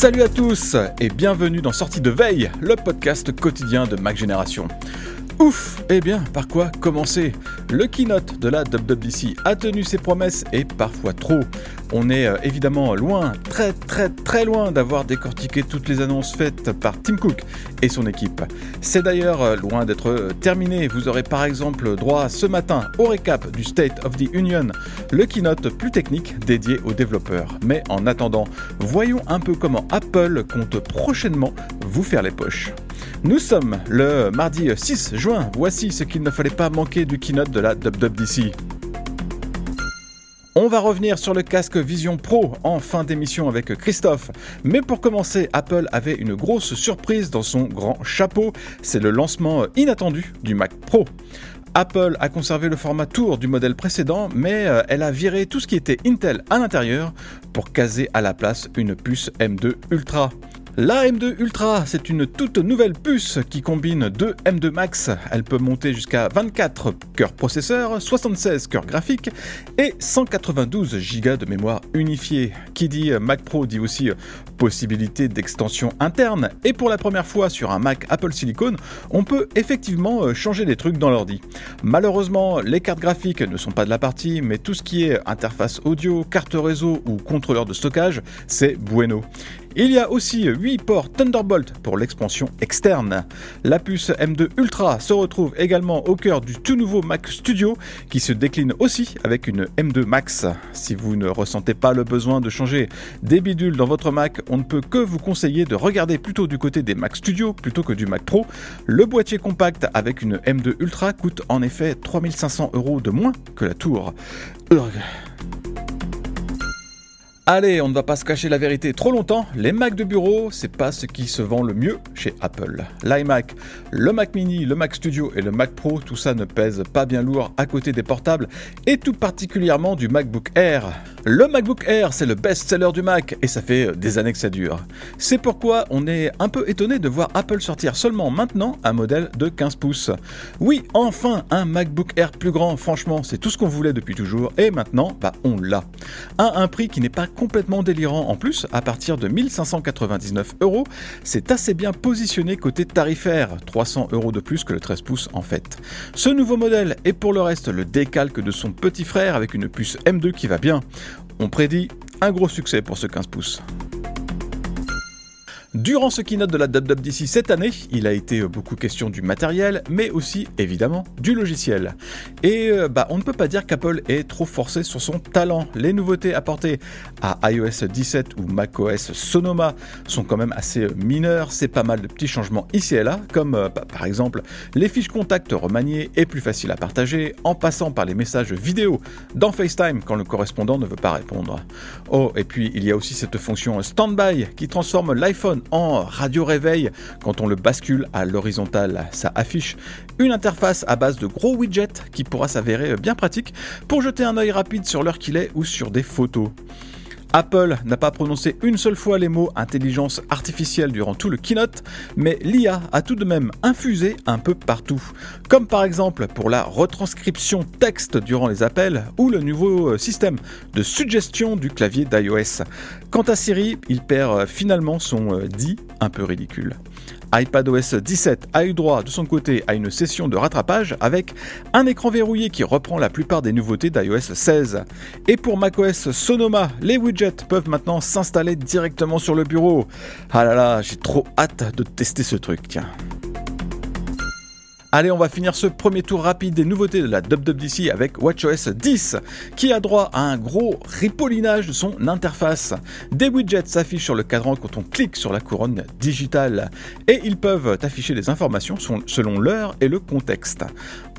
Salut à tous et bienvenue dans Sortie de Veille, le podcast quotidien de Mac Génération. Ouf Eh bien, par quoi commencer? Le keynote de la WWDC a tenu ses promesses et parfois trop. On est euh, évidemment loin, très très très loin d'avoir décortiqué toutes les annonces faites par Tim Cook et son équipe. C'est d'ailleurs euh, loin d'être euh, terminé. Vous aurez par exemple droit ce matin au récap du State of the Union, le keynote plus technique dédié aux développeurs. Mais en attendant, voyons un peu comment Apple compte prochainement vous faire les poches. Nous sommes le mardi 6 juin. Voici ce qu'il ne fallait pas manquer du keynote de la WWDC. On va revenir sur le casque Vision Pro en fin d'émission avec Christophe. Mais pour commencer, Apple avait une grosse surprise dans son grand chapeau. C'est le lancement inattendu du Mac Pro. Apple a conservé le format tour du modèle précédent, mais euh, elle a viré tout ce qui était Intel à l'intérieur pour caser à la place une puce M2 Ultra. La M2 Ultra, c'est une toute nouvelle puce qui combine deux M2 Max. Elle peut monter jusqu'à 24 cœurs processeurs, 76 cœurs graphiques et 192 Go de mémoire unifiée. Qui dit Mac Pro dit aussi possibilité d'extension interne. Et pour la première fois sur un Mac Apple Silicon, on peut effectivement changer des trucs dans l'ordi. Malheureusement, les cartes graphiques ne sont pas de la partie, mais tout ce qui est interface audio, carte réseau ou contrôleur de stockage, c'est bueno. Il y a aussi 8 ports Thunderbolt pour l'expansion externe. La puce M2 Ultra se retrouve également au cœur du tout nouveau Mac Studio qui se décline aussi avec une M2 Max. Si vous ne ressentez pas le besoin de changer des bidules dans votre Mac, on ne peut que vous conseiller de regarder plutôt du côté des Mac Studio plutôt que du Mac Pro. Le boîtier compact avec une M2 Ultra coûte en effet 3500 euros de moins que la tour. Allez, on ne va pas se cacher la vérité trop longtemps, les Mac de bureau, c'est pas ce qui se vend le mieux chez Apple. L'iMac, le Mac mini, le Mac Studio et le Mac Pro, tout ça ne pèse pas bien lourd à côté des portables et tout particulièrement du MacBook Air. Le MacBook Air, c'est le best-seller du Mac et ça fait des années que ça dure. C'est pourquoi on est un peu étonné de voir Apple sortir seulement maintenant un modèle de 15 pouces. Oui, enfin un MacBook Air plus grand, franchement, c'est tout ce qu'on voulait depuis toujours et maintenant, bah on l'a. À un prix qui n'est pas complètement délirant en plus, à partir de 1599 euros, c'est assez bien positionné côté tarifaire, 300 euros de plus que le 13 pouces en fait. Ce nouveau modèle est pour le reste le décalque de son petit frère avec une puce M2 qui va bien. On prédit un gros succès pour ce 15 pouces. Durant ce keynote de la WWDC cette année, il a été beaucoup question du matériel, mais aussi évidemment du logiciel. Et euh, bah, on ne peut pas dire qu'Apple est trop forcé sur son talent. Les nouveautés apportées à iOS 17 ou macOS Sonoma sont quand même assez mineures. C'est pas mal de petits changements ici et là, comme euh, bah, par exemple les fiches contacts remaniées et plus faciles à partager, en passant par les messages vidéo dans FaceTime quand le correspondant ne veut pas répondre. Oh, et puis il y a aussi cette fonction Standby qui transforme l'iPhone en radio réveil quand on le bascule à l'horizontale. Ça affiche une interface à base de gros widgets qui pourra s'avérer bien pratique pour jeter un œil rapide sur l'heure qu'il est ou sur des photos. Apple n'a pas prononcé une seule fois les mots intelligence artificielle durant tout le keynote, mais l'IA a tout de même infusé un peu partout. Comme par exemple pour la retranscription texte durant les appels ou le nouveau euh, système de suggestion du clavier d'iOS. Quant à Siri, il perd euh, finalement son euh, dit un peu ridicule iPadOS 17 a eu droit de son côté à une session de rattrapage avec un écran verrouillé qui reprend la plupart des nouveautés d'iOS 16. Et pour macOS Sonoma, les widgets peuvent maintenant s'installer directement sur le bureau. Ah là là, j'ai trop hâte de tester ce truc, tiens. Allez, on va finir ce premier tour rapide des nouveautés de la WWDC avec WatchOS 10, qui a droit à un gros ripollinage de son interface. Des widgets s'affichent sur le cadran quand on clique sur la couronne digitale, et ils peuvent afficher des informations selon l'heure et le contexte.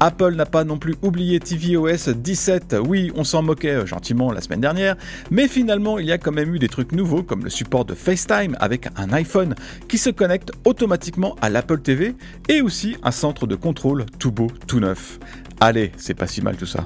Apple n'a pas non plus oublié tvOS 17, oui, on s'en moquait gentiment la semaine dernière, mais finalement il y a quand même eu des trucs nouveaux comme le support de FaceTime avec un iPhone qui se connecte automatiquement à l'Apple TV, et aussi un centre de contrôle tout beau, tout neuf. Allez, c'est pas si mal tout ça.